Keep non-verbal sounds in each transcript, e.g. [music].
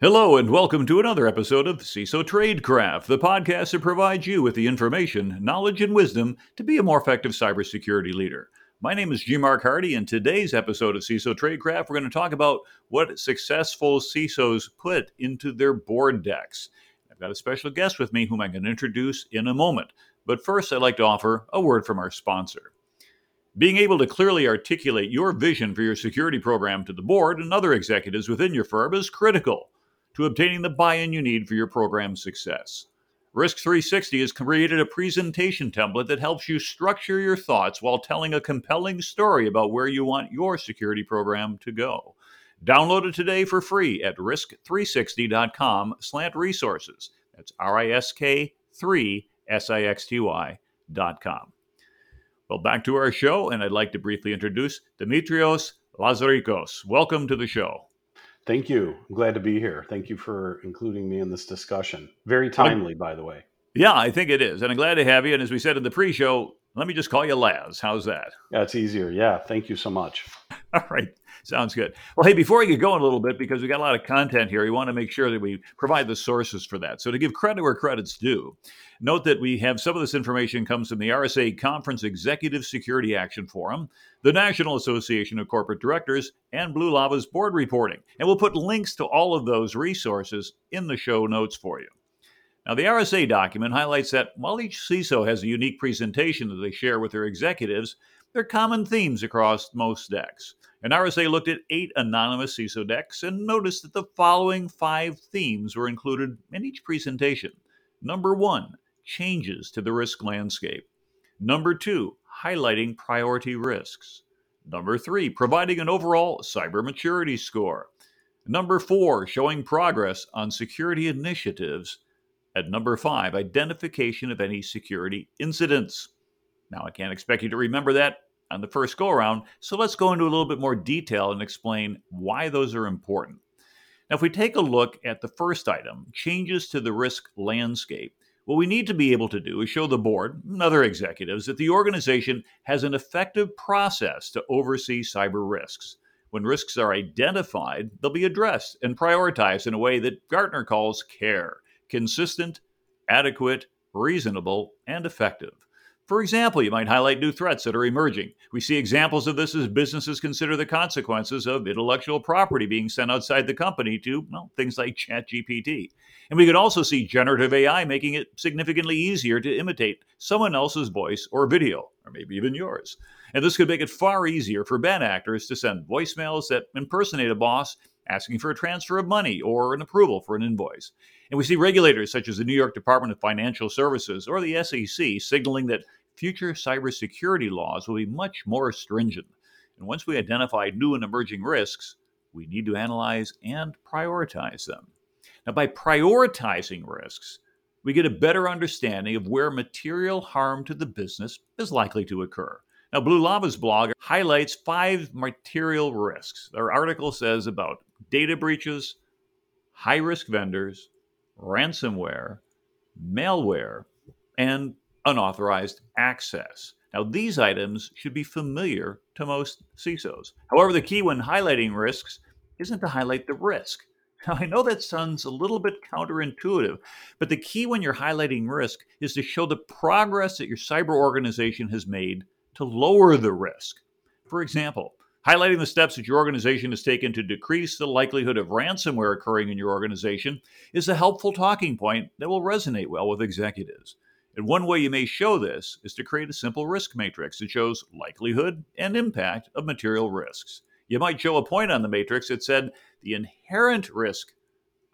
Hello, and welcome to another episode of CISO Tradecraft, the podcast that provides you with the information, knowledge, and wisdom to be a more effective cybersecurity leader. My name is G. Mark Hardy, and today's episode of CISO Tradecraft, we're going to talk about what successful CISOs put into their board decks. I've got a special guest with me whom I'm going to introduce in a moment. But first, I'd like to offer a word from our sponsor. Being able to clearly articulate your vision for your security program to the board and other executives within your firm is critical to obtaining the buy in you need for your program's success. Risk3Sixty has created a presentation template that helps you structure your thoughts while telling a compelling story about where you want your security program to go. Download it today for free at risk3sixty.com slant resources. That's R-I-S-K 3 S-I-X-T-Y dot com. Well, back to our show, and I'd like to briefly introduce Demetrios Lazarikos. Welcome to the show. Thank you. I'm glad to be here. Thank you for including me in this discussion. Very timely, by the way. Yeah, I think it is. And I'm glad to have you. And as we said in the pre show, let me just call you Laz. How's that? That's easier. Yeah. Thank you so much. [laughs] All right. Sounds good. Well, hey, before we get going a little bit, because we got a lot of content here, we want to make sure that we provide the sources for that. So to give credit where credit's due, note that we have some of this information comes from the RSA Conference Executive Security Action Forum, the National Association of Corporate Directors, and Blue Lava's board reporting. And we'll put links to all of those resources in the show notes for you. Now, the RSA document highlights that while each CISO has a unique presentation that they share with their executives, there are common themes across most decks. And RSA looked at eight anonymous CISO decks and noticed that the following five themes were included in each presentation. Number one, changes to the risk landscape. Number two, highlighting priority risks. Number three, providing an overall cyber maturity score. Number four, showing progress on security initiatives. At number five, identification of any security incidents. Now, I can't expect you to remember that on the first go around. So let's go into a little bit more detail and explain why those are important. Now, if we take a look at the first item, changes to the risk landscape, what we need to be able to do is show the board and other executives that the organization has an effective process to oversee cyber risks. When risks are identified, they'll be addressed and prioritized in a way that Gartner calls CARE consistent, adequate, reasonable, and effective. For example, you might highlight new threats that are emerging. We see examples of this as businesses consider the consequences of intellectual property being sent outside the company to well, things like ChatGPT. And we could also see generative AI making it significantly easier to imitate someone else's voice or video, or maybe even yours. And this could make it far easier for bad actors to send voicemails that impersonate a boss asking for a transfer of money or an approval for an invoice. And we see regulators such as the New York Department of Financial Services or the SEC signaling that future cybersecurity laws will be much more stringent. And once we identify new and emerging risks, we need to analyze and prioritize them. Now, by prioritizing risks, we get a better understanding of where material harm to the business is likely to occur. Now, Blue Lava's blog highlights five material risks. Their article says about data breaches, high risk vendors, ransomware, malware, and unauthorized access. Now, these items should be familiar to most CISOs. However, the key when highlighting risks isn't to highlight the risk. [laughs] Now, I know that sounds a little bit counterintuitive, but the key when you're highlighting risk is to show the progress that your cyber organization has made to lower the risk. For example, highlighting the steps that your organization has taken to decrease the likelihood of ransomware occurring in your organization is a helpful talking point that will resonate well with executives. And one way you may show this is to create a simple risk matrix that shows likelihood and impact of material risks. You might show a point on the matrix that said the inherent risk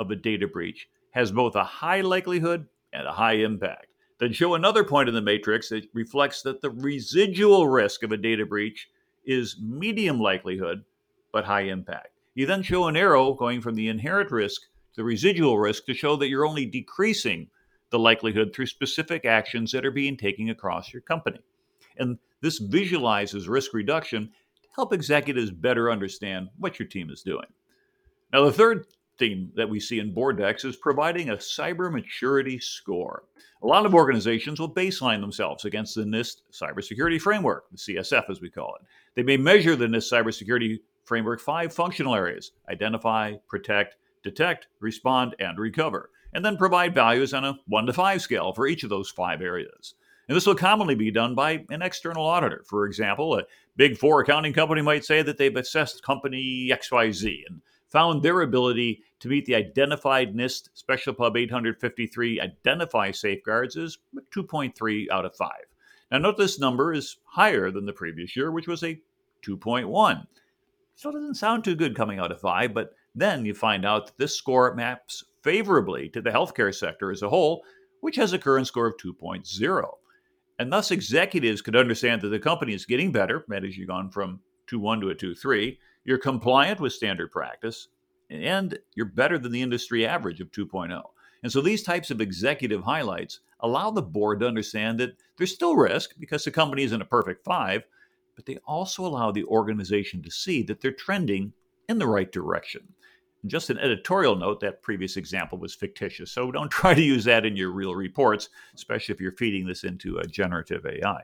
of a data breach has both a high likelihood and a high impact. Then show another point in the matrix that reflects that the residual risk of a data breach is medium likelihood but high impact. You then show an arrow going from the inherent risk to the residual risk to show that you're only decreasing the likelihood through specific actions that are being taken across your company. And this visualizes risk reduction to help executives better understand what your team is doing. Now, the third theme that we see in board decks is providing a cyber maturity score. A lot of organizations will baseline themselves against the NIST cybersecurity framework, the CSF as we call it. They may measure the NIST cybersecurity framework five functional areas identify, protect, detect, respond, and recover, and then provide values on a 1 to 5 scale for each of those five areas. And this will commonly be done by an external auditor. For example, a big four accounting company might say that they've assessed company XYZ and found their ability to meet the identified NIST Special Pub 853 identify safeguards is 2.3 out of 5. Now, note this number is higher than the previous year, which was a 2.1. So it doesn't sound too good coming out of 5, but then you find out that this score maps favorably to the healthcare sector as a whole, which has a current score of 2.0. And thus, executives could understand that the company is getting better, is, you've gone from 2.1 to a 2.3, you're compliant with standard practice, and you're better than the industry average of 2.0. And so these types of executive highlights allow the board to understand that there's still risk because the company isn't a perfect five, but they also allow the organization to see that they're trending in the right direction. Just an editorial note that previous example was fictitious, so don't [laughs] try to use that in your real reports, especially if you're feeding this into a generative AI.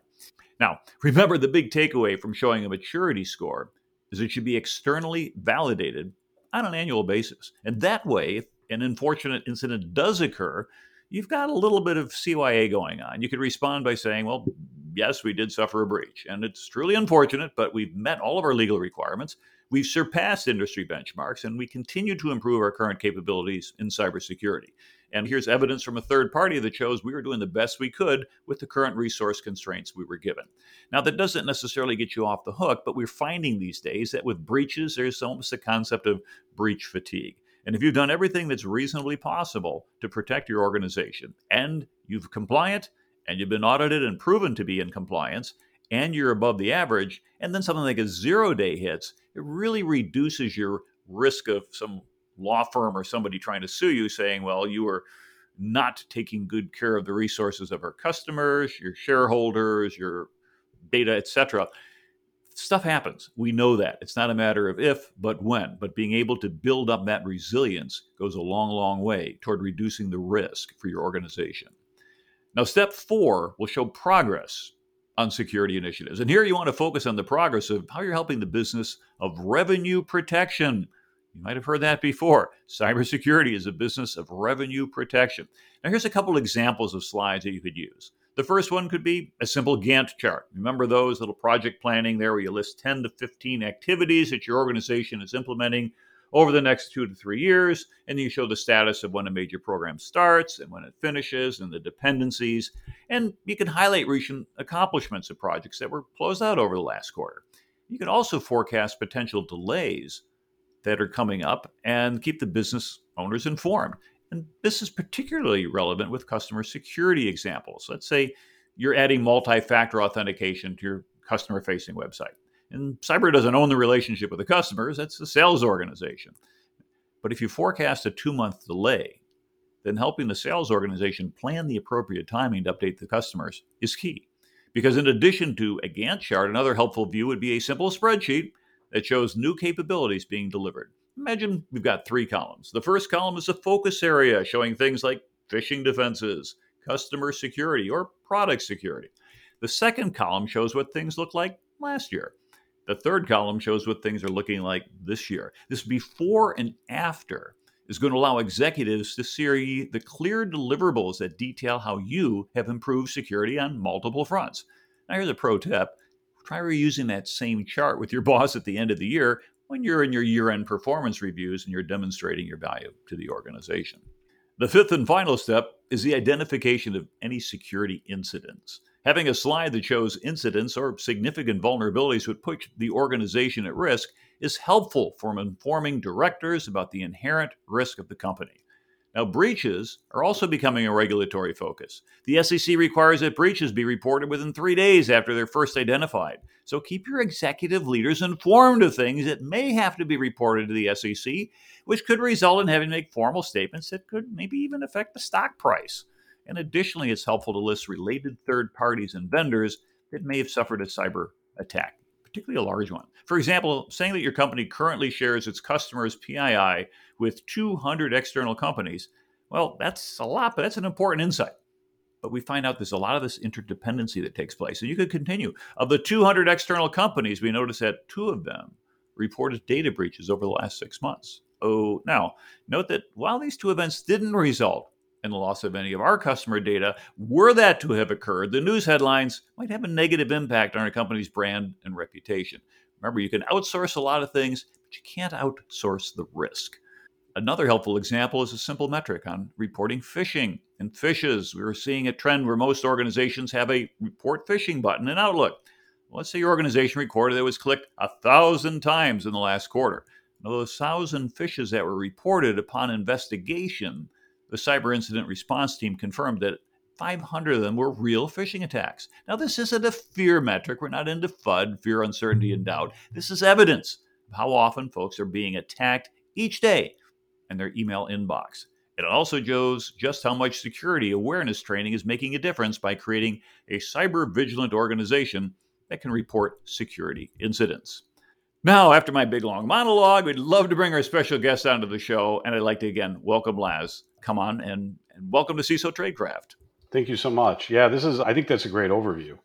Now, remember the big takeaway from showing a maturity score is it should be externally validated on an annual basis. And that way, if an unfortunate incident does occur, you've got a little bit of CYA going on. You could respond by saying, well, yes, we did suffer a breach. And it's truly unfortunate, but we've met all of our legal requirements. We've surpassed industry benchmarks, and we continue to improve our current capabilities in cybersecurity. And here's evidence from a third party that shows we were doing the best we could with the current resource constraints we were given. Now, that doesn't necessarily get you off the hook, but we're finding these days that with breaches, there's almost a concept of breach fatigue. And if you've done everything that's reasonably possible to protect your organization and you've compliant and you've been audited and proven to be in compliance and you're above the average, and then something like a zero day hits, it really reduces your risk of some law firm or somebody trying to sue you saying, well, you were not taking good care of the resources of our customers, your shareholders, your data, etc. Stuff happens. We know that. It's not a matter of if, but when. But being able to build up that resilience goes a long, long way toward reducing the risk for your organization. Now, step four will show progress on security initiatives. And here you want to focus on the progress of how you're helping the business of revenue protection you might have heard that before. Cybersecurity is a business of revenue protection. Now, here's a couple examples of slides that you could use. The first one could be a simple Gantt chart. Remember those little project planning there where you list 10 to 15 activities that your organization is implementing over the next two to three years, and you show the status of when a major program starts and when it finishes and the dependencies. And you can highlight recent accomplishments of projects that were closed out over the last quarter. You can also forecast potential delays that are coming up and keep the business owners informed. And this is particularly relevant with customer security examples. Let's say you're adding multi factor authentication to your customer facing website. And cyber doesn't own the relationship with the customers, that's the sales organization. But if you forecast a two month delay, then helping the sales organization plan the appropriate timing to update the customers is key. Because in addition to a Gantt chart, another helpful view would be a simple spreadsheet that shows new capabilities being delivered. Imagine we've got three columns. The first column is a focus area showing things like phishing defenses, customer security, or product security. The second column shows what things looked like last year. The third column shows what things are looking like this year. This before and after is going to allow executives to see the clear deliverables that detail how you have improved security on multiple fronts. Now, here's a pro tip try reusing that same chart with your [laughs] boss at the end of the year when you're in your year end performance reviews and you're demonstrating your value to the organization. The fifth and final step is the identification of any security incidents. Having a slide that shows incidents or significant vulnerabilities would put the organization at risk is helpful for informing directors about the inherent risk of the company. Now, breaches are also becoming a regulatory focus. The SEC requires that breaches be reported within three days after they're first identified. So keep your executive leaders informed of things that may have to be reported to the SEC, which could result in having to make formal statements that could maybe even affect the stock price. And additionally, it's helpful to list related third parties and vendors that may have suffered a cyber attack particularly a large one. For example, saying that your company currently shares its customers' PII with 200 external companies, well, that's a lot, but that's an important insight. But we find out there's a lot of this interdependency that takes place. And you could continue. Of the 200 external companies, we notice that two of them reported data breaches over the last six months. oh. Now, note that while these two events didn't result in the loss of any of our customer data, were that to have occurred, the news headlines might have a negative impact on a company's brand and reputation. Remember, you can outsource a lot of things, but you can't outsource the risk. Another helpful example is a simple metric on reporting phishing and phishes. We are seeing a trend where most organizations have a report phishing button in Outlook. Let's say your organization recorded that was clicked a thousand times in the last quarter. Now, those thousand phishes that were reported upon investigation, the cyber incident response team confirmed that 500 of them were real phishing attacks. Now, this isn't a fear metric. We're not into FUD, fear, uncertainty, and mm-hmm. doubt. This is evidence of how often folks are being attacked each day in their email inbox. It also shows just how much security awareness training is making a difference by creating a cyber vigilant organization that can report security incidents. Now, after my big long monologue, we'd love to bring our special guest onto the show, and I'd like to again welcome Laz. Come on and, and welcome to CISO Tradecraft. Thank you so much. Yeah, this is. I think that's a great overview.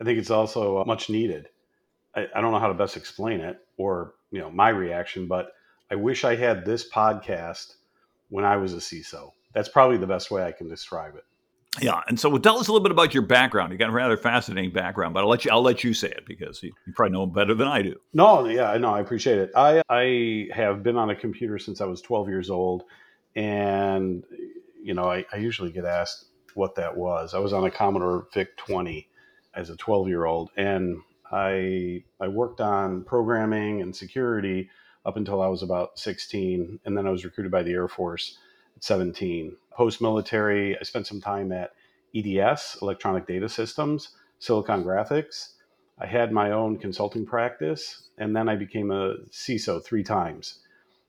I think it's also uh, much needed. I, I don't know how to best explain it, or you know, my reaction, but I wish I had this podcast when I was a CISO. That's probably the best way I can describe it. Yeah, and so tell us a little bit about your background. You got a rather fascinating background, but I'll let you I'll let you say it because you, you probably know better than I do. No, yeah, I know, I appreciate it. I I have been on a computer since I was 12 years old, and you know, I, I usually get asked what that was. I was on a Commodore VIC 20 as a 12 year old, and I I worked on programming and security up until I was about 16. And then I was recruited by the Air Force at 17. Post military, I spent some time at EDS, Electronic Data Systems, Silicon Graphics. I had my own consulting practice, and then I became a CISO three times.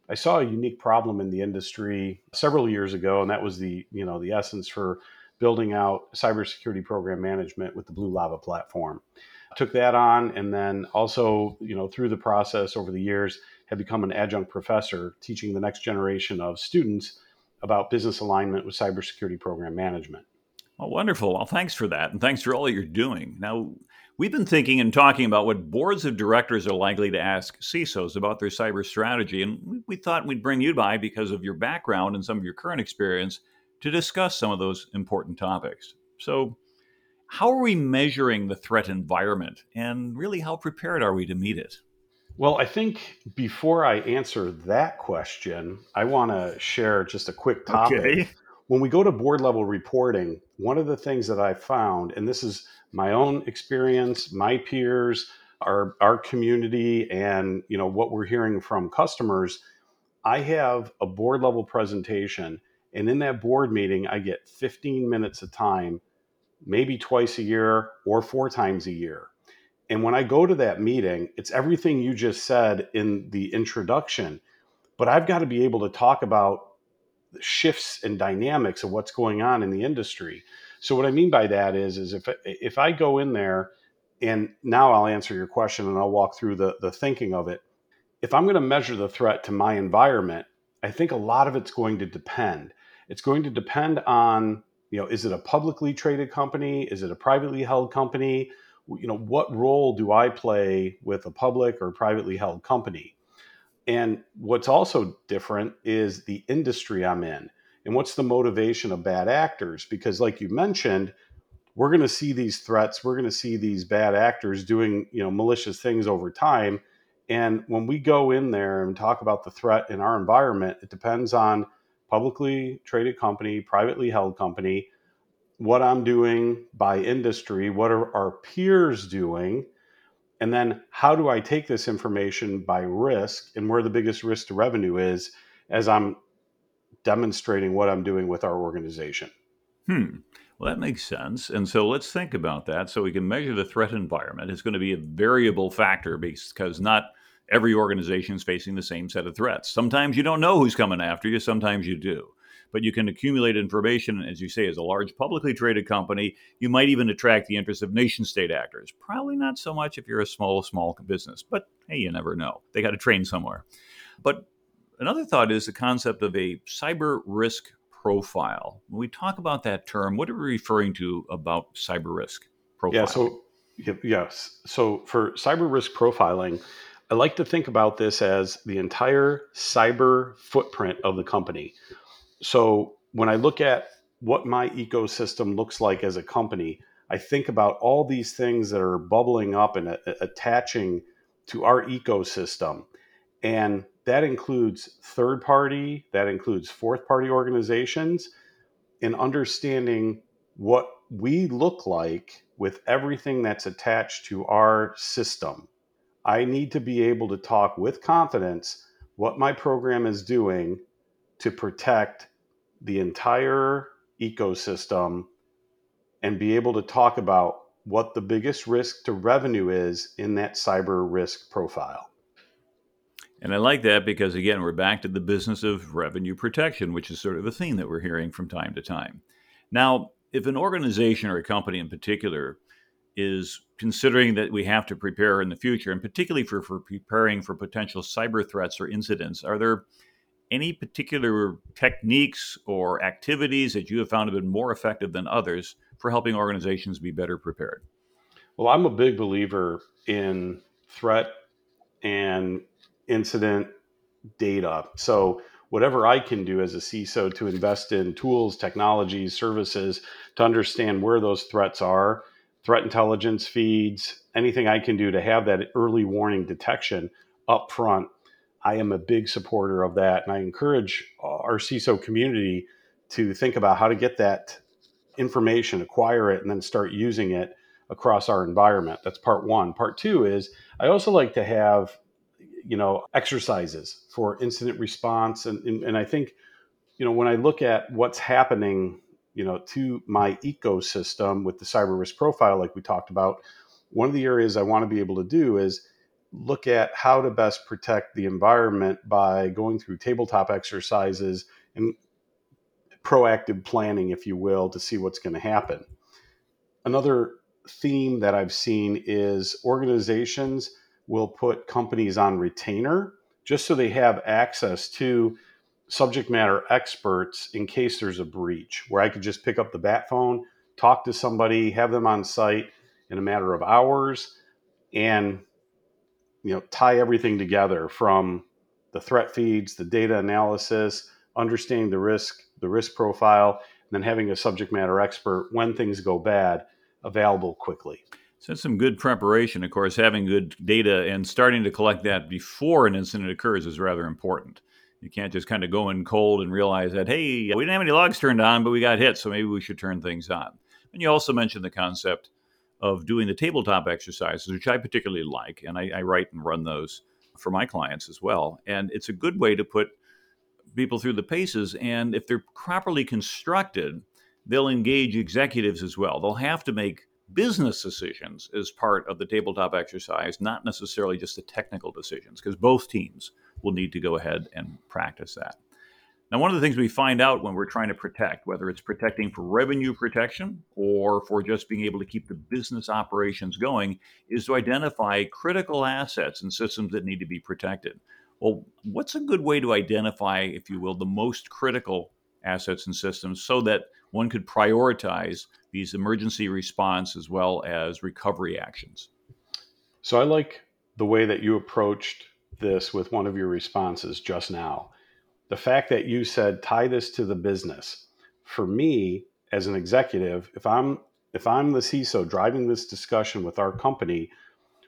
I saw a unique problem in the industry several years ago, and that was the you know the essence for building out cybersecurity program management with the Blue Lava platform. I took that on, and then also you know through the process over the years had become an adjunct professor teaching the next generation of students about business alignment with cybersecurity program management. Well, wonderful. Well, thanks for that. And thanks for all that you're doing. Now, we've been thinking and talking about what boards of directors are likely to ask CISOs about their cyber strategy. And we thought we'd bring you by because of your background and some of your current experience to discuss some of those important topics. So, how are we measuring the threat environment? And really, how prepared are we to meet it? Well, I think before I answer that question, I want to share just a quick topic. Okay. When we go to board level reporting, one of the things that I found, and this is my own experience, my peers, our our community, and you know what we're hearing from customers, I have a board level presentation, and in that board meeting, I get 15 minutes of time, maybe twice a year or four times a year. And when I go to that meeting, it's everything you just said in the introduction, but I've got to be able to talk about shifts and dynamics of what's going on in the industry. So what I mean by that is is if if I go in there and now I'll answer your question and I'll walk through the the thinking of it. If I'm going to measure the threat to my environment, I think a lot of it's going to depend. It's going to depend on, you know, is it a publicly traded company? Is it a privately held company? you know what role do i play with a public or privately held company and what's also different is the industry i'm in. And what's the motivation of bad actors? Because like you mentioned we're going to see these threats we're going to see these bad actors doing you know malicious things over time. And when we go in there and talk about the threat in our environment it depends on publicly traded company privately held company what I'm doing by industry, what are our peers doing, and then how do I take this information by risk and where the biggest risk to revenue is as I'm demonstrating what I'm doing with our organization. Hmm. Well, that makes sense. And so let's think about that. So we can measure the threat environment. It's going to be a variable factor because not every organization is facing the same set of threats. Sometimes you don't know who's coming after you, sometimes you do but you can accumulate information. As you say, as a large publicly traded company, you might even attract the interest of nation state actors. Probably not so much if you're a small, small business, but hey, you never know. They got to train somewhere. But another thought is the concept of a cyber risk profile. When we talk about that term, what are we referring to about cyber risk profile? Yeah, so yes. So for cyber risk profiling, I like to think about this as the entire cyber footprint of the company. So when I look at what my ecosystem looks like as a company, I think about all these things that are bubbling up and uh, attaching to our ecosystem. And that includes third party, that includes fourth party organizations, and understanding what we look like with everything that's attached to our system. I need to be able to talk with confidence what my program is doing to protect the entire ecosystem and be able to talk about what the biggest risk to revenue is in that cyber risk profile. And I like that because, again, we're back to the business of revenue protection, which is sort of a theme that we're hearing from time to time. Now, if an organization or a company in particular is considering that we have to prepare in the future, and particularly for, for preparing for potential cyber threats or incidents, are there any particular techniques or activities that you have found have been more effective than others for helping organizations be better prepared? Well, I'm a big believer in threat and incident data. So, whatever I can do as a CISO to invest in tools, technologies, services to understand where those threats are, threat intelligence feeds, anything I can do to have that early warning detection up front I am a big supporter of that. And I encourage uh, our CISO community to think about how to get that information, acquire it, and then start using it across our environment. That's part one. Part two is I also like to have, you know, exercises for incident response. And, and, and I think, you know, when I look at what's happening, you know, to my ecosystem with the cyber risk profile, like we talked about, one of the areas I want to be able to do is look at how to best protect the environment by going through tabletop exercises and proactive planning, if you will, to see what's going to happen. Another theme that I've seen is organizations will put companies on retainer just so they have access to subject matter experts in case there's a breach, where I could just pick up the bat phone, talk to somebody, have them on site in a matter of hours, and you know tie everything together from the threat feeds, the data analysis, understanding the risk, the risk profile, and then having a subject matter expert when things go bad available quickly. So that's some good preparation. Of course, having good data and starting to collect that before an incident occurs is rather important. You can't just kind of go in cold and realize that, hey, we didn't have any logs turned on, but we got hit, so maybe we should turn things on. And you also mentioned the concept of doing the tabletop exercises, which I particularly like, and I, I write and run those for my clients as well. And it's a good way to put people through the paces. And if they're properly constructed, they'll engage executives as well. They'll have to make business decisions as part of the tabletop exercise, not necessarily just the technical decisions, because both teams will need to go ahead and practice that. Now, one of the things we find out when we're trying to protect, whether it's protecting for revenue protection or for just being able to keep the business operations going, is to identify critical assets and systems that need to be protected. Well, what's a good way to identify, if you will, the most critical assets and systems so that one could prioritize these emergency response as well as recovery actions? So I like the way that you approached this with one of your responses just now the fact that you said tie this to the business. For me as an executive if i'm if i'm the ciso driving this discussion with our company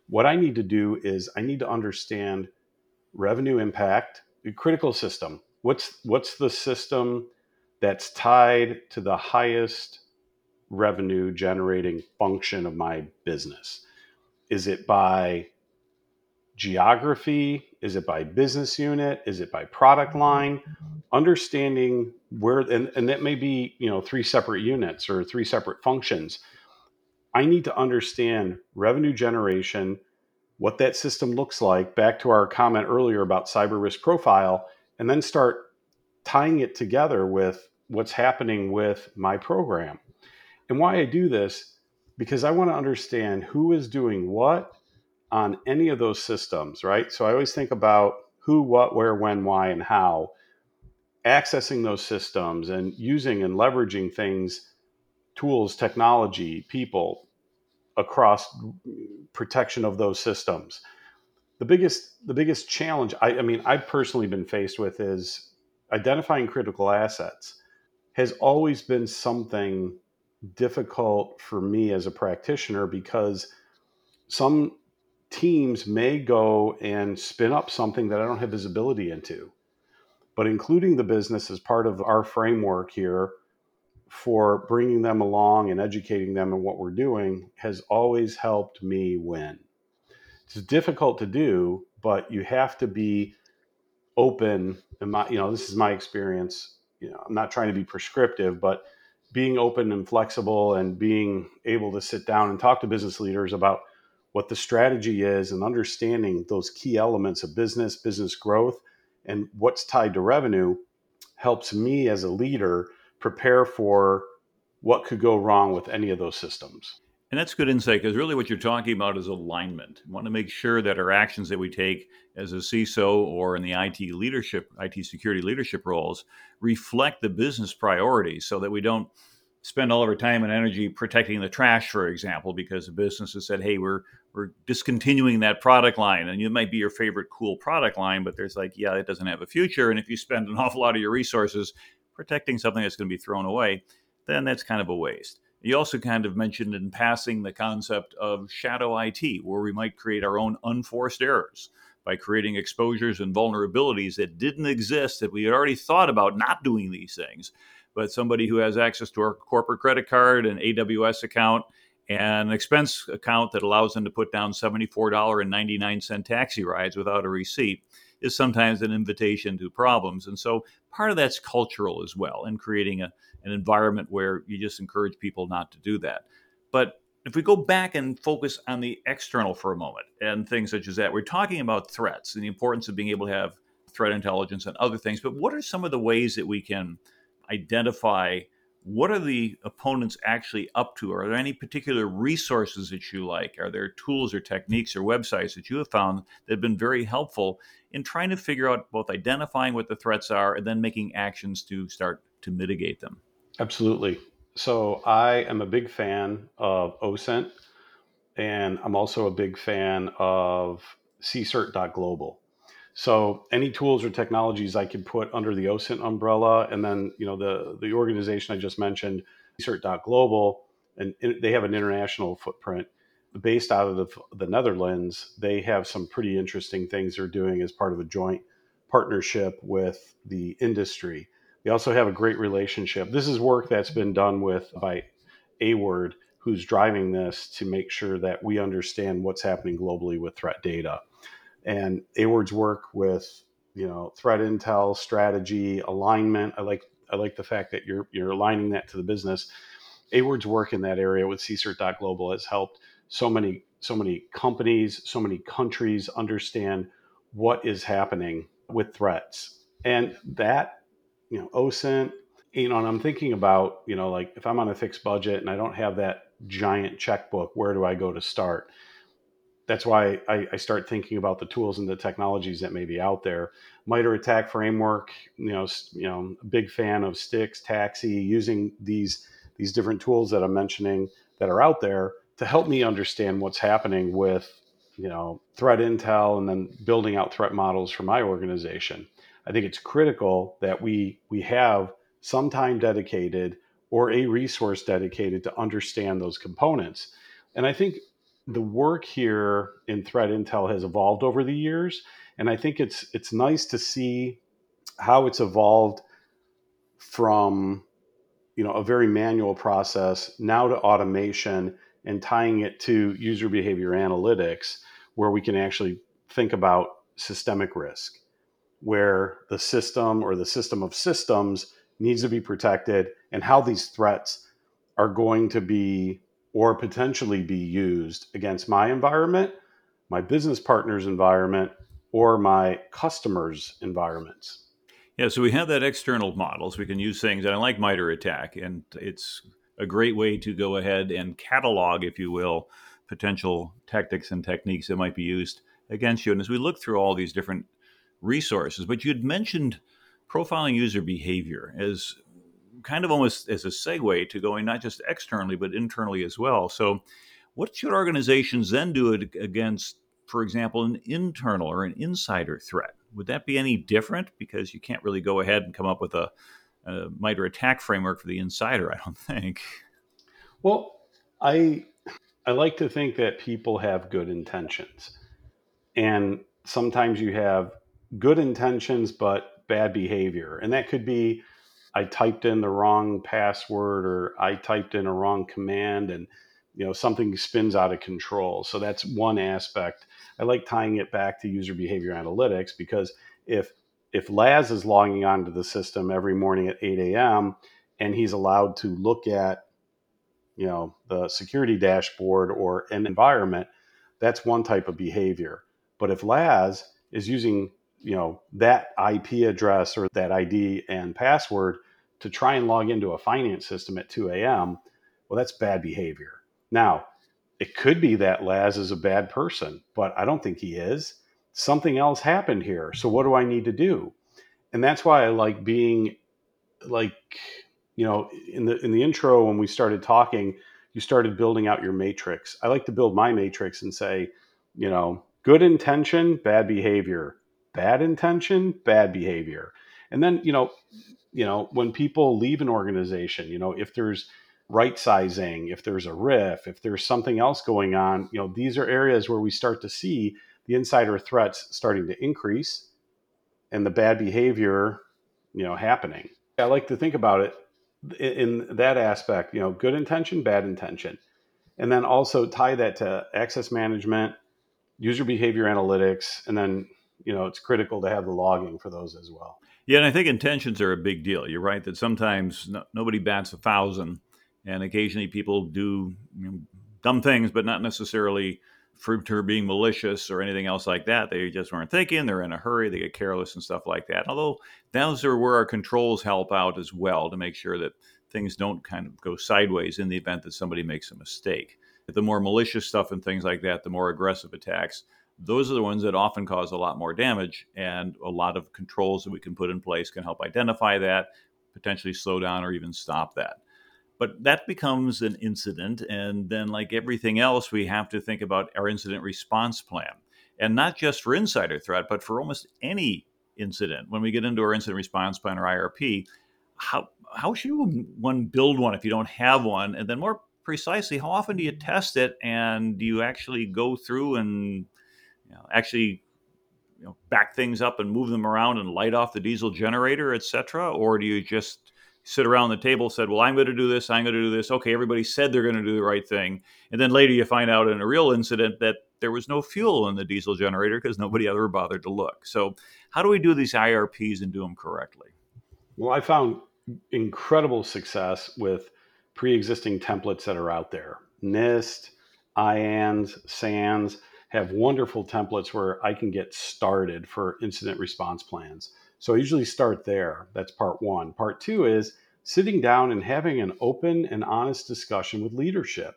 what i need to do is i need to understand revenue impact the critical system. What's what's the system that's tied to the highest revenue generating function of my business? Is it by geography? Is it by business unit? Is it by product mm-hmm. line? Understanding where, and, and that may be, you know, three separate units or three separate functions. I need to understand revenue generation, what that system looks like, back to our comment earlier about cyber risk profile, and then start tying it together with what's happening with my program. And why I do this, because I want to understand who is doing what on any of those systems, right? So I always think about who, what, where, when, why, and how, accessing those systems and using and leveraging things, tools, technology, people across protection of those systems. the biggest the biggest challenge I, I mean I've personally been faced with is identifying critical assets has always been something difficult for me as a practitioner because some teams may go and spin up something that I don't have visibility into. But including the business as part of our framework here for bringing them along and educating them in what we're doing has always helped me win. It's difficult to do, but you have to be open. And my, you know, this is my experience. You know, I'm not trying to be prescriptive, but being open and flexible and being able to sit down and talk to business leaders about what the strategy is and understanding those key elements of business, business growth, and what's tied to revenue helps me as a leader prepare for what could go wrong with any of those systems. And that's good insight because really what you're talking about is alignment. We want to make sure that our actions that we take as a CISO or in the IT leadership, IT security leadership roles reflect the business priorities so that we don't spend all of our time and energy protecting the trash, for example, because the business has said, hey, we're we're discontinuing that product line. And it might be your favorite cool product line, but there's like, yeah, it doesn't have a future. And if you spend an [laughs] awful lot of your resources protecting something that's going to be thrown away, then that's kind of a waste. You also kind of mentioned in passing the concept of shadow IT, where we might create our own unforced errors by creating exposures and vulnerabilities that didn't exist that we had already thought about not doing these things. But somebody who has access to our corporate credit card and AWS account and an expense account that allows them to put down $74.99 taxi rides without a receipt is sometimes an invitation to problems. And so part of that's cultural as well, and creating a, an environment where you just encourage people not to do that. But if we go back and focus on the external for a moment and things such as that, we're talking about threats and the importance of being able to have threat intelligence and other things. But what are some of the ways that we can identify what are the opponents actually up to? Are there any particular resources that you like? Are there tools or techniques or websites that you have found that have been very helpful in trying to figure out both identifying what the threats are and then making actions to start to mitigate them? Absolutely. So I am a big fan of OSINT, and I'm also a big fan of CSIRT.global. So any tools or technologies I could put under the OSINT umbrella, and then you know the the organization I just mentioned, CSIRT.global, and they have an international footprint based out of the, the Netherlands. They have some pretty interesting things they're doing as part of a joint partnership with the industry. They also have a great relationship. This is work that's been done with by AWORD, who's driving this to make sure that we understand what's happening globally with threat data and AWORD's work with you know threat intel strategy alignment. I like i like the fact that you're you're aligning that to the business. AWORD's work in that area with CSIRT.global has helped so many so many companies so many countries understand what is happening with threats. And that you know osint you know and i'm thinking about you know like if i'm on a fixed budget and i don't have that giant checkbook where do i go to start that's why I, I, start thinking about the tools and the technologies that may be out there. MITRE ATT&CK framework, you know, you know, big fan of STIX, TAXII, using these these different tools that I'm mentioning that are out there to help me understand what's happening with, you know, threat intel and then building out threat models for my organization. I think it's critical that we we have some time dedicated or a resource dedicated to understand those components. And I think the work here in threat intel has evolved over the years and i think it's it's nice to see how it's evolved from you know a very manual process now to automation and tying it to user behavior analytics where we can actually think about systemic risk where the system or the system of systems needs to be protected and how these threats are going to be or potentially be used against my environment, my business partner's environment, or my customers' environments. Yeah, so we have that external models. We can use things, and I like MITRE ATT&CK, and it's a great way to go ahead and catalog, if you will, potential tactics and techniques that might be used against you. And as we look through all these different resources, but you'd mentioned profiling user behavior as kind of almost as a segue to going not just externally but internally as well. So, what should organizations then do against for example, an internal or an insider threat? Would that be any different? Because you can't really go ahead and come up with a, a MITRE ATT&CK framework for the insider, I don't think. Well, I I like to think that people have good intentions. And sometimes you have good intentions but bad behavior. And that could be I typed in the wrong password or I typed in a wrong command and you know something spins out of control. So that's one aspect. I like tying it back to user behavior analytics because if if Laz is logging onto the system every morning at 8 a.m. and he's allowed to look at you know the security dashboard or an environment, that's one type of behavior. But if Laz is using you know that IP address or that ID and password to try and log into a finance system at 2 a.m., well, that's bad behavior. Now, it could be that Laz is a bad person, but I don't think he is. Something else happened here. So what do I need to do? And that's why I like being like, you know, in the in the intro when we started talking, you started building out your matrix. I like to build my matrix and say, you know, good intention, bad behavior. Bad intention, bad behavior. And then, you know, you know, when people leave an organization, you know, if there's right sizing, if there's a RIF, if there's something else going on, you know, these are areas where we start to see the insider threats starting to increase and the bad behavior, you know, happening. I like to think about it in that aspect, you know, good intention, bad intention. And then also tie that to access management, user behavior analytics, and then, you know, it's critical to have the logging for those as well. Yeah, and I think intentions are a big deal. You're right that sometimes no, nobody bats a thousand and occasionally people do you know, dumb things, but not necessarily for, being malicious or anything else like that. They just weren't thinking. They're in a hurry. They get careless and stuff like that. Although those are where our controls help out as well to make sure that things don't kind of go sideways in the event that somebody makes a mistake. The more malicious stuff and things like that, the more aggressive attacks, those are the ones that often cause a lot more damage. And a lot of controls that we can put in place can help identify that, potentially slow down or even stop that. But that becomes an incident. And then, like everything else, we have to think about our incident response plan. And not just for insider threat, but for almost any incident. When we get into our incident response plan or IRP, how, how should one build one if you don't have one? And then, more precisely, how often do you test it? And do you actually go through and know, actually you know, back things up and move them around and light off the diesel generator, etc.? Or do you just sit around the table said, Well, I'm going to do this, I'm going to do this. Okay, everybody said they're going to do the right thing. And then later you find out in a real incident that there was no fuel in the diesel generator because nobody ever bothered to look. So, how do we do these IRPs and do them correctly? Well, I found incredible success with pre existing templates that are out there. NIST, IANS, SANS have wonderful templates where I can get started for incident response plans. So I usually start there. That's part one. Part two is sitting down and having an open and honest discussion with leadership.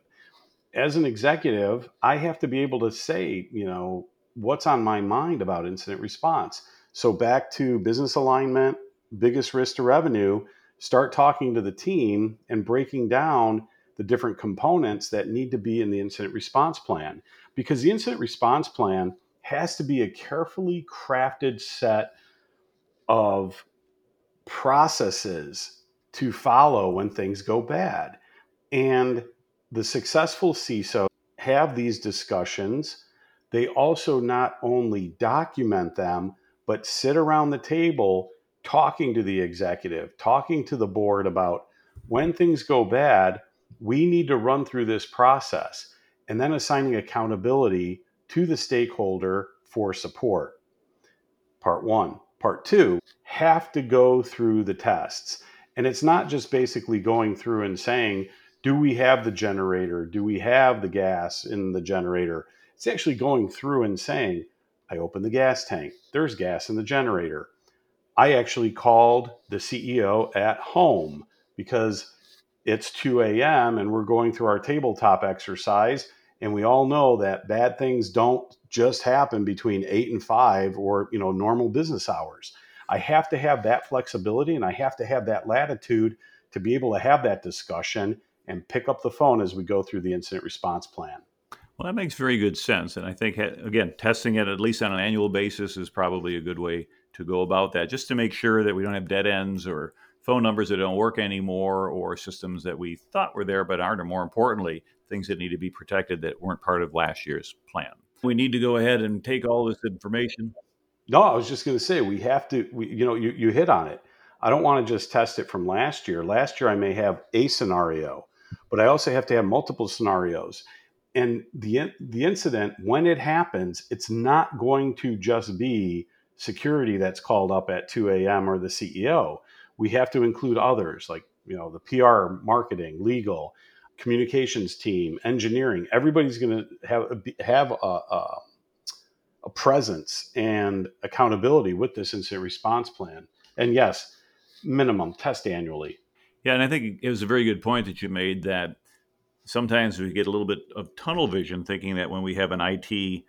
As an executive, I have to be able to say, you know, what's on my mind about incident response. So back to business alignment, biggest risk to revenue, start talking to the team and breaking down the different components that need to be in the incident response plan. Because the incident response plan has to be a carefully crafted set of processes to follow when things go bad. And the successful CISO have these discussions. They also not only document them, but sit around the table talking to the executive, talking to the board about when things go bad, we need to run through this process and then assigning accountability to the stakeholder for support. Part one. Part two, have to go through the tests. And it's not just basically going through and saying, do we have the generator? Do we have the gas in the generator? It's actually going through and saying, I open the gas tank, there's gas in the generator. I actually called the CEO at home because it's 2 a.m. and we're going through our tabletop exercise. And we all know that bad things don't just happen between eight and five or, you know, normal business hours. I have to have that flexibility and I have to have that latitude to be able to have that discussion and pick up the phone as we go through the incident response plan. Well, that makes very good sense. And I think, eh, again, testing it at least on an annual basis is probably a good way to go about that, just to make sure that we don't have dead ends or phone numbers that don't work anymore or systems that we thought were there but aren't, or more importantly, things that need to be protected that weren't part of last year's plan. We need to go ahead and take all this information. No, I was just going to say we have to. We, you know, you, you hit on it. I don't want to just test it from last year. Last year, I may have a scenario, but I also have to have multiple scenarios. And the the incident when it happens, it's not going to just be security that's called up at 2 a.m. or the CEO. We have to include others like you know the PR, marketing, legal, communications team, engineering. Everybody's going to have have a, a, a presence and accountability with this incident response plan. And yes, minimum test annually. Yeah, and I think it was a very good point that you made that sometimes we get a little bit of tunnel vision thinking that when we have an IT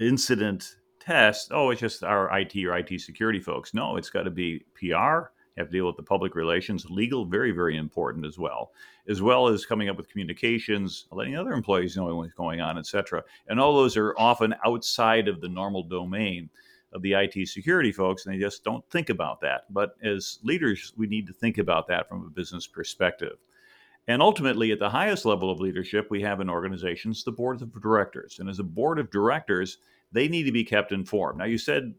incident test, oh, it's just our IT or IT security folks. No, it's got to be PR, have to deal with the public relations, legal, very, very important as well, as well as coming up with communications, letting other employees know what's going on, et cetera. And all those are often outside of the normal domain of the IT security folks, and they just don't think about that. But as leaders, we need to think about that from a business perspective. And ultimately, at the highest level of leadership, we have in organizations the board of directors. And as a board of directors, they need to be kept informed. Now, you said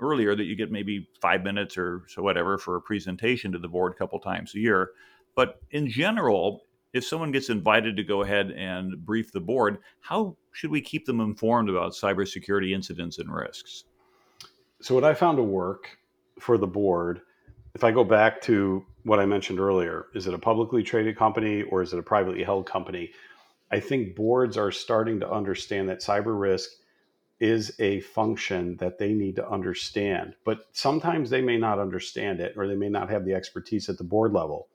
earlier that you get maybe five minutes or so whatever for a presentation to the board a couple times a year. But in general, if someone gets invited to go ahead and brief the board, how should we keep them informed about cybersecurity incidents and risks? So, what I found to work for the board, if I go back to what I mentioned earlier, is it a publicly traded company or is it a privately held company? I think boards are starting to understand that cyber risk is a function that they need to understand. But sometimes they may not understand it or they may not have the expertise at the board level.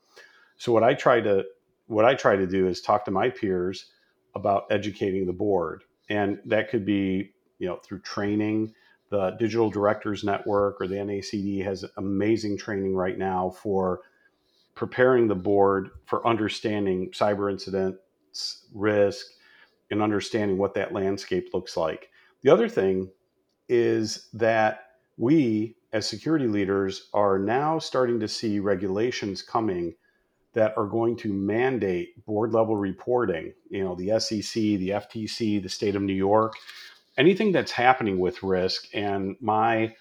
So what I try to what I try to do is talk to my peers about educating the board. And that could be, you know, through training. The Digital Directors Network or the NACD has amazing training right now for preparing the board for understanding cyber incidents, risk, and understanding what that landscape looks like the other thing is that we, as security leaders, are now starting to see regulations coming that are going to mandate board level reporting. You know, the SEC, the FTC, the state of New York, anything that's happening with risk and my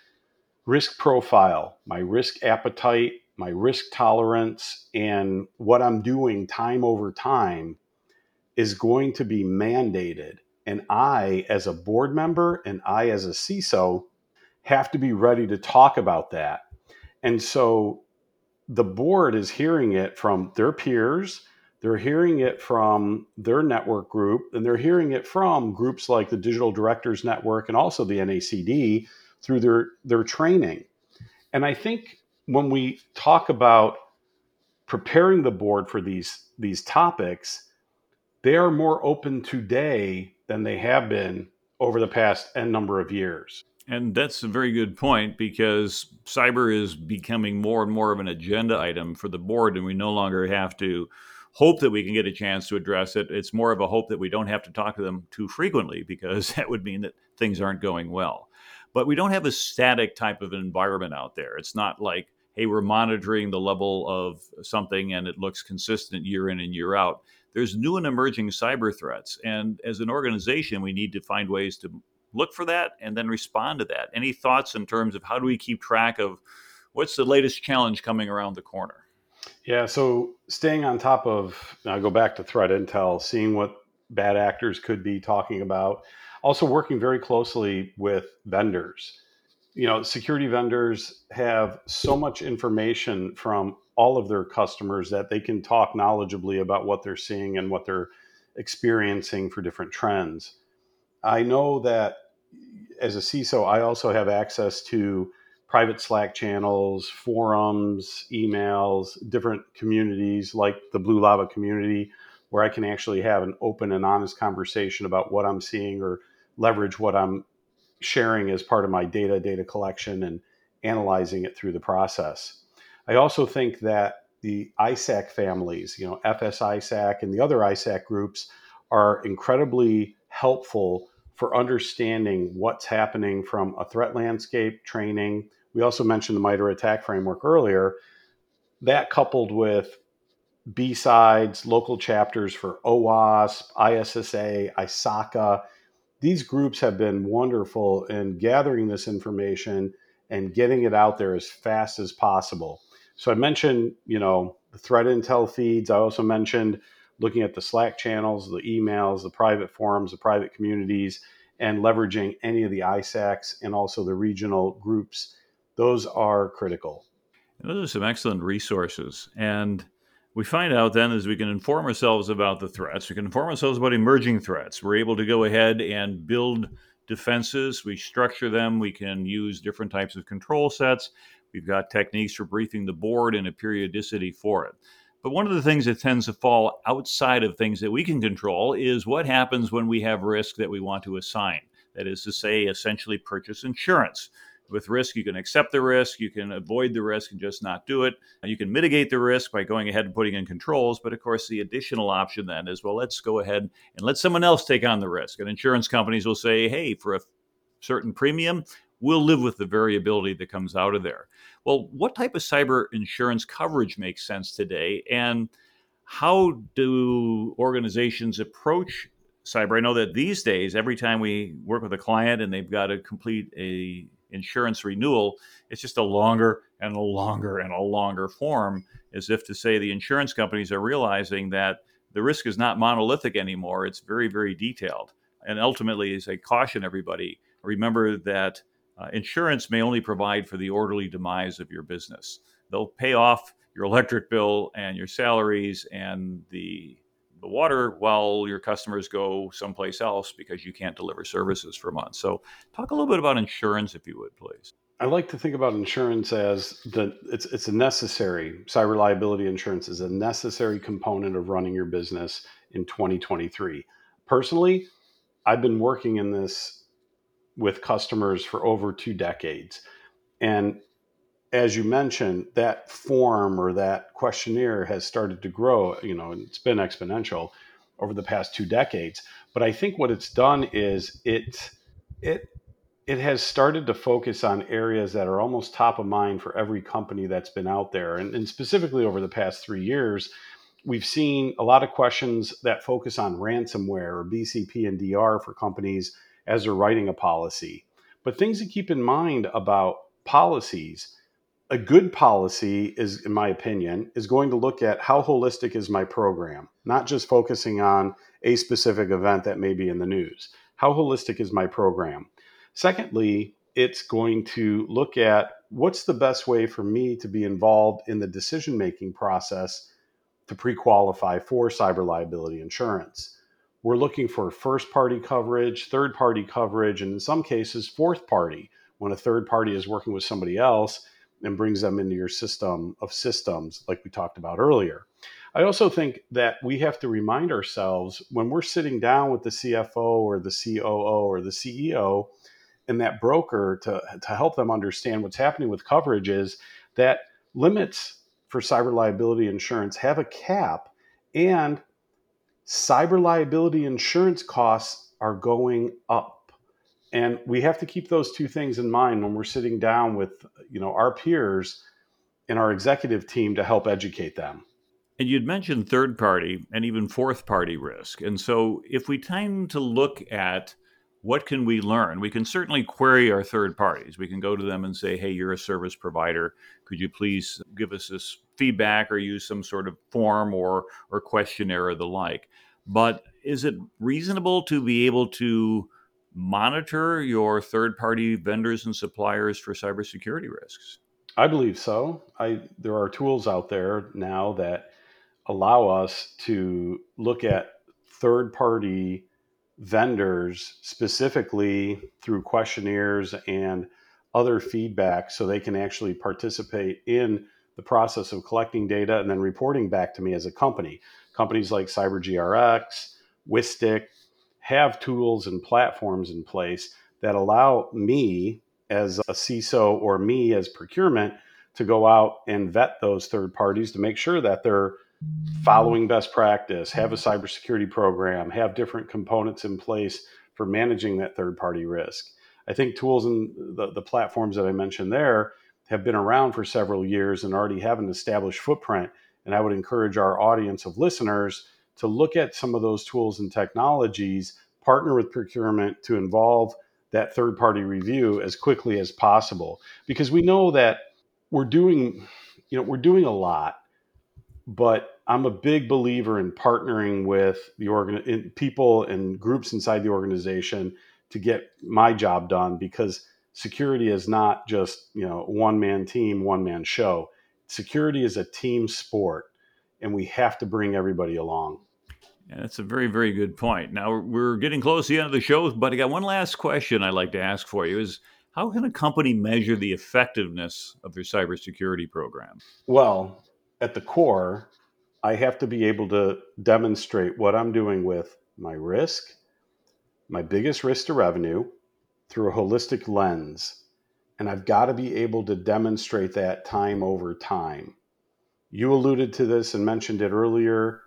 risk profile, my risk appetite, my risk tolerance, and what I'm doing time over time is going to be mandated and I, as a board member, and I, as a CISO, have to be ready to talk about that. And so the board is hearing it from their peers, they're hearing it from their network group, and they're hearing it from groups like the Digital Directors Network and also the NACD through their, their training. And I think when we talk about preparing the board for these, these topics, they are more open today than they have been over the past n number of years. And that's a very good point because cyber is becoming more and more of an agenda item for the board, and we no longer have to hope that we can get a chance to address it. It's more of a hope that we don't have to talk to them too frequently [laughs] because that would mean that things aren't going well. But we don't have a static type of an environment out there. It's not like, hey, we're monitoring the level of something and it looks consistent year in and year out there's new and emerging cyber threats. And as an organization, we need to find ways to look for that and then respond to that. Any thoughts in terms of how do we keep track of what's the latest challenge coming around the corner? Yeah, so staying on top of, I go back to threat intel, seeing what bad actors could be talking about, also working very closely with vendors. You know, security vendors have so much information from all of their customers that they can talk knowledgeably about what they're seeing and what they're experiencing for different trends. I know that as a CISO, I also have access to private Slack channels, forums, emails, different communities like the Blue Lava community, where I can actually have an open and honest conversation about what I'm seeing or leverage what I'm sharing as part of my data, data collection, and analyzing it through the process. I also think that the ISAC families, you know, FS ISAC and the other ISAC groups are incredibly helpful for understanding what's happening from a threat landscape training. We also mentioned the MITRE ATT&CK framework earlier. That coupled with B sides, local chapters for OWASP, ISSA, ISACA, these groups have been wonderful in gathering this information and getting it out there as fast as possible. So I mentioned, you know, the threat intel feeds. I also mentioned looking at the Slack channels, the emails, the private forums, the private communities, and leveraging any of the ISACs and also the regional groups. Those are critical. those are some excellent resources. And we find out then as we can inform ourselves about the threats, we can inform ourselves about emerging threats. We're able to go ahead and build defenses, we structure them, we can use different types of control sets. We've got techniques for briefing the board and a periodicity for it. But one of the things that tends to fall outside of things that we can control is what happens when we have risk that we want to assign. That is to say, essentially purchase insurance with risk, you can accept the risk, you can avoid the risk and just not do it. You can mitigate the risk by going ahead and putting in controls. But of course, the additional option then is well, let's go ahead and let someone else take on the risk. And insurance companies will say, hey, for a certain premium, we'll live with the variability that comes out of there. Well, what type of cyber insurance coverage makes sense today? And how do organizations approach cyber? I know that these days, every time we work with a client and they've got to complete a insurance renewal, it's just a longer and a longer and a longer form, as if to say the insurance companies are realizing that the risk is not monolithic anymore. It's very, very detailed. And ultimately, as I caution everybody, remember that uh, insurance may only provide for the orderly demise of your business. They'll pay off your electric bill and your salaries and the the water while your customers go someplace else because you can't deliver services for months. So, talk a little bit about insurance, if you would, please. I like to think about insurance as the it's it's a necessary cyber liability insurance is a necessary component of running your business in 2023. Personally, I've been working in this with customers for over two decades. And as you mentioned, that form or that questionnaire has started to grow. You know, it's been exponential over the past two decades. But I think what it's done is it it it has started to focus on areas that are almost top of mind for every company that's been out there. And, and specifically over the past three years, we've seen a lot of questions that focus on ransomware or BCP and DR for companies as they're writing a policy. But things to keep in mind about policies a good policy is in my opinion is going to look at how holistic is my program not just focusing on a specific event that may be in the news. How holistic is my program? Secondly it's going to look at what's the best way for me to be involved in the decision making process to pre-qualify for cyber liability insurance we're looking for first party coverage third party coverage and in some cases fourth party when a third party is working with somebody else and brings them into your system of systems, like we talked about earlier. I also think that we have to remind ourselves when we're sitting down with the CFO or the COO or the CEO and that broker to, to help them understand what's happening with coverage is that limits for cyber liability insurance have a cap and cyber liability insurance costs are going up. And we have to keep those two things in mind when we're sitting down with you know our peers and our executive team to help educate them. And you'd mentioned third party and even fourth party risk. And so if we tend to look at what can we learn we can certainly query our third parties. We can go to them and say hey you're a service provider. Could you please give us this feedback or use some sort of form or or questionnaire or the like but is it reasonable to be able to monitor your third party vendors and suppliers for cybersecurity risks? I believe so. I there are tools out there now that allow us to look at third party vendors specifically through questionnaires and other feedback so they can actually participate in the process of collecting data and then reporting back to me as a company. Companies like CyberGRX, Whistic, have tools and platforms in place that allow me as a CISO or me as procurement to go out and vet those third parties to make sure that they're following best practice, have a cybersecurity program, have different components in place for managing that third party risk. I think tools and the, the platforms that I mentioned there have been around for several years and already have an established footprint. And I would encourage our audience of listeners to look at some of those tools and technologies, partner with procurement to involve that third party review as quickly as possible. Because we know that we're doing you know we're doing a lot but I'm a big believer in partnering with the organ people and groups inside the organization to get my job done because security is not just you know one man team one man show security is a team sport and we have to bring everybody along. Yeah, that's a very very good point. Now we're getting close to the end of the show but i got one last question i'd like to ask for you is how can a company measure the effectiveness of their cybersecurity program? Well at the core i have to be able to demonstrate what i'm doing with my risk my biggest risk to revenue through a holistic lens. And I've got to be able to demonstrate that time over time. You alluded to this and mentioned it earlier.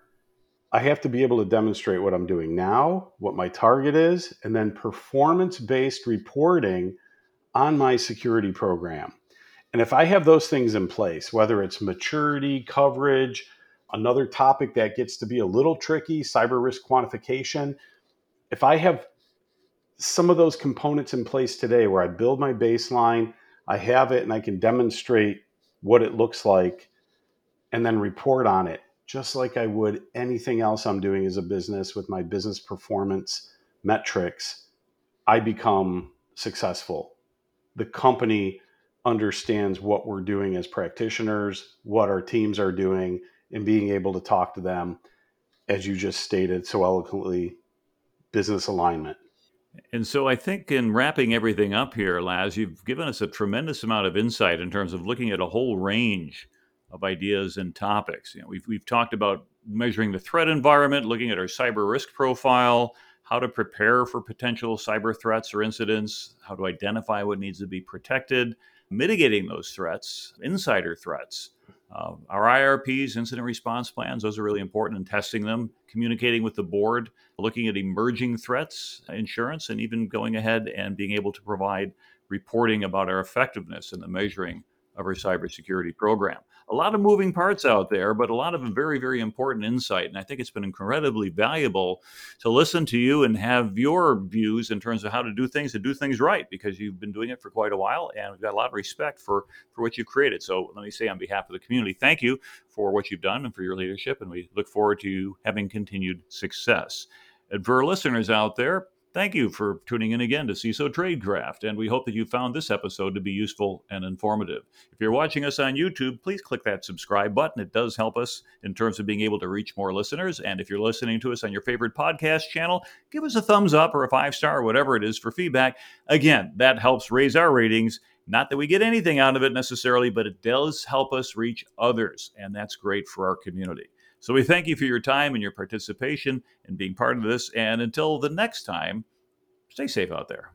I have to be able to demonstrate what I'm doing now, what my target is, and then performance based reporting on my security program. And if I have those things in place, whether it's maturity, coverage, another topic that gets to be a little tricky, cyber risk quantification, if I have some of those components in place today where I build my baseline, I have it, and I can demonstrate what it looks like and then report on it, just like I would anything else I'm doing as a business with my business performance metrics. I become successful. The company understands what we're doing as practitioners, what our teams are doing, and being able to talk to them, as you just stated so eloquently, business alignment. And so I think in wrapping everything up here, Laz, you've given us a tremendous amount of insight in terms of looking at a whole range of ideas and topics. You know, we've, we've talked about measuring the threat environment, looking at our cyber risk profile, how to prepare for potential cyber threats or incidents, how to identify what needs to be protected, mitigating those threats, insider threats, uh, our IRPs, incident response plans, those are really important in testing them, communicating with the board, looking at emerging threats, insurance, and even going ahead and being able to provide reporting about our effectiveness in the measuring of our cybersecurity program a lot of moving parts out there, but a lot of very, very important insight. And I think it's been incredibly valuable to listen to you and have your views in terms of how to do things and do things right because you've been doing it for quite a while and we've got a lot of respect for, for what you've created. So let me say on behalf of the community, thank you for what you've done and for your leadership. And we look forward to having continued success. And for our listeners out there, Thank you for tuning in again to CISO Tradecraft, and we hope that you found this episode to be useful and informative. If you're watching us on YouTube, please click that subscribe button. It does help us in terms of being able to reach more listeners. And if you're listening to us on your favorite podcast channel, give us a thumbs up or a five star or whatever it is for feedback. Again, that helps raise our ratings. Not that we get anything out of it necessarily, but it does help us reach others, and that's great for our community. So we thank you for your time and your participation and being part of this. And until the next time, stay safe out there.